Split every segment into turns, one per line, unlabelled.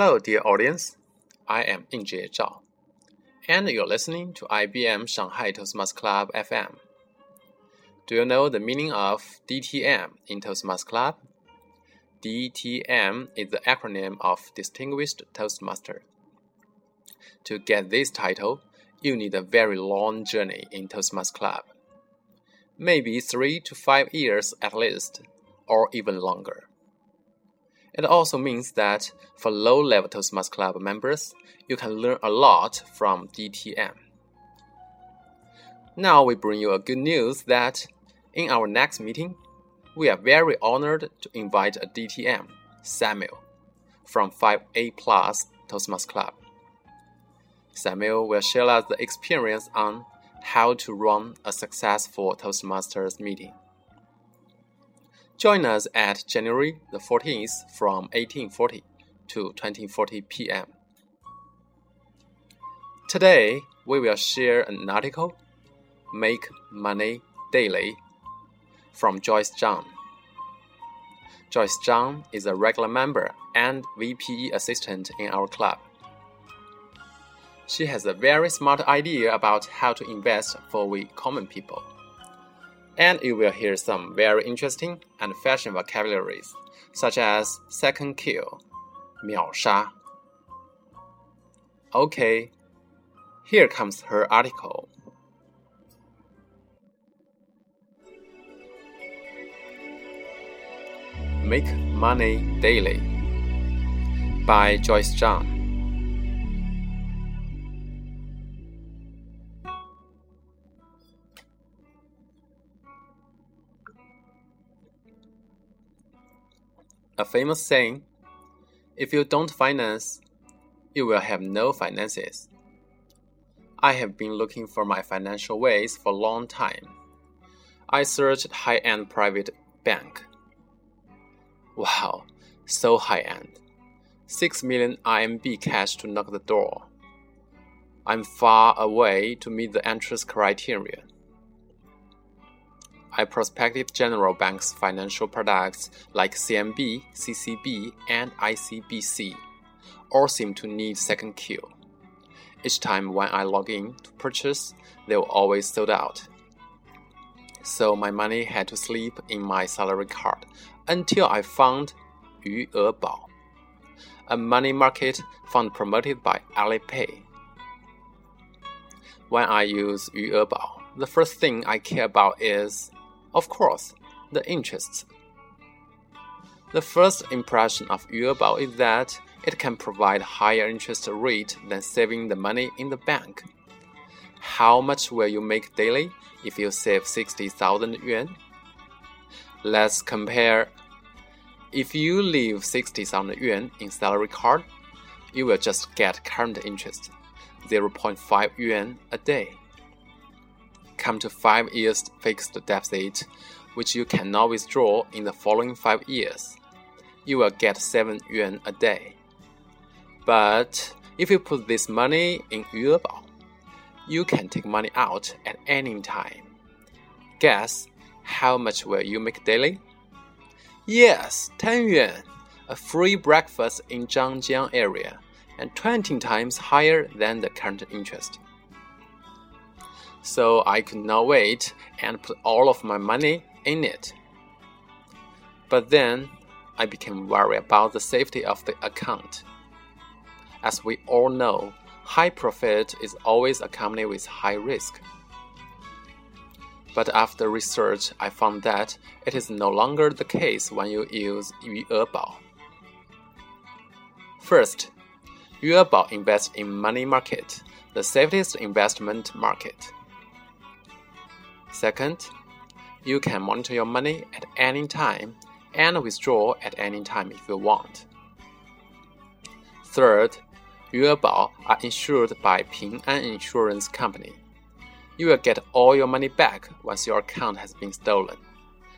Hello, dear audience. I am Yingjie Zhao, and you're listening to IBM Shanghai Toastmasters Club FM. Do you know the meaning of DTM in Toastmasters Club? DTM is the acronym of Distinguished Toastmaster. To get this title, you need a very long journey in Toastmasters Club. Maybe three to five years at least, or even longer. It also means that for low level Toastmasters Club members, you can learn a lot from DTM. Now we bring you a good news that in our next meeting, we are very honored to invite a DTM, Samuel, from 5A Plus Toastmasters Club. Samuel will share us the experience on how to run a successful Toastmasters meeting. Join us at January the 14th from 1840 to 2040 p.m. Today, we will share an article, Make Money Daily, from Joyce Zhang. Joyce Zhang is a regular member and VPE assistant in our club. She has a very smart idea about how to invest for we common people. And you will hear some very interesting and fashion vocabularies, such as second kill, 秒杀. Okay, here comes her article. Make Money Daily by Joyce Zhang. A famous saying if you don't finance, you will have no finances. I have been looking for my financial ways for a long time. I searched high end private bank Wow, so high end. 6 million RMB cash to knock the door. I'm far away to meet the entrance criteria. I prospected General Bank's financial products like CMB, CCB, and ICBC. All seem to need second kill. Each time when I log in to purchase, they were always sold out. So my money had to sleep in my salary card until I found Yuebao, a money market fund promoted by Alipay. When I use Yuebao, the first thing I care about is, of course, the interests. The first impression of Yuebao is that it can provide higher interest rate than saving the money in the bank. How much will you make daily if you save 60,000 yuan? Let's compare. If you leave 60,000 yuan in salary card, you will just get current interest, 0.5 yuan a day. Come to 5 years fixed deposit, which you cannot withdraw in the following 5 years. You will get 7 yuan a day. But if you put this money in Yuebao, you can take money out at any time. Guess how much will you make daily? Yes, 10 yuan, a free breakfast in Zhangjiang area, and 20 times higher than the current interest. So I could not wait and put all of my money in it. But then I became worried about the safety of the account. As we all know, high profit is always accompanied with high risk. But after research, I found that it is no longer the case when you use Yuebao. First, Yuebao invests in money market, the safest investment market. Second, you can monitor your money at any time and withdraw at any time if you want. Third, Yuebao are insured by Ping An Insurance Company. You will get all your money back once your account has been stolen.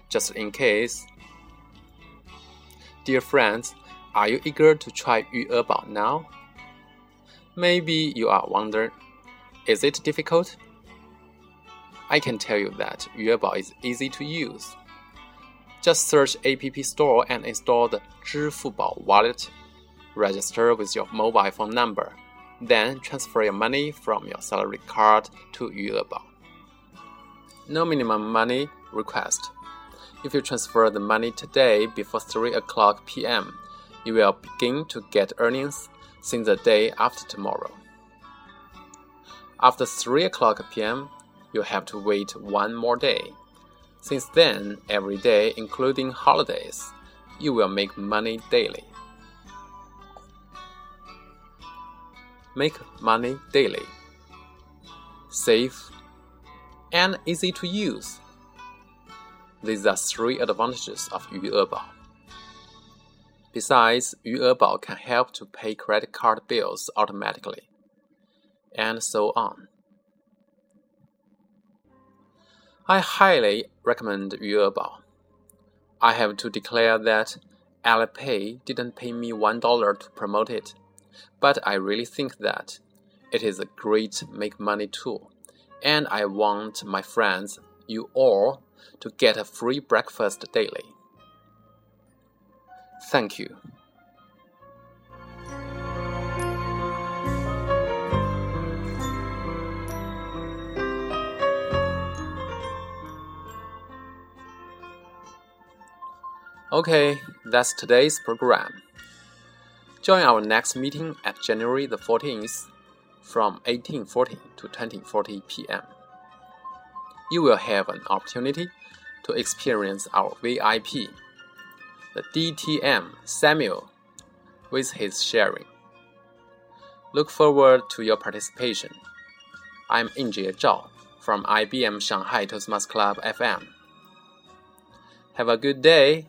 Just in case. Dear friends, are you eager to try Yuebao now? Maybe you are wondering, is it difficult? I can tell you that Yuebao is easy to use. Just search App Store and install the Zhifubao wallet. Register with your mobile phone number. Then transfer your money from your salary card to Yuebao. No minimum money request. If you transfer the money today before 3 o'clock p.m., you will begin to get earnings since the day after tomorrow. After 3 o'clock p.m., you have to wait one more day. Since then, every day, including holidays, you will make money daily. Make money daily. Safe and easy to use. These are three advantages of Yuebao. Besides, Yuebao can help to pay credit card bills automatically, and so on. I highly recommend Yuebao. I have to declare that Alipay didn't pay me one dollar to promote it, but I really think that it is a great make money tool, and I want my friends, you all, to get a free breakfast daily. Thank you. Okay, that's today's program. Join our next meeting at January the 14th from 1840 to 2040 p.m. You will have an opportunity to experience our VIP, the DTM Samuel, with his sharing. Look forward to your participation. I'm Yingjie Zhao from IBM Shanghai Toastmasters Club FM. Have a good day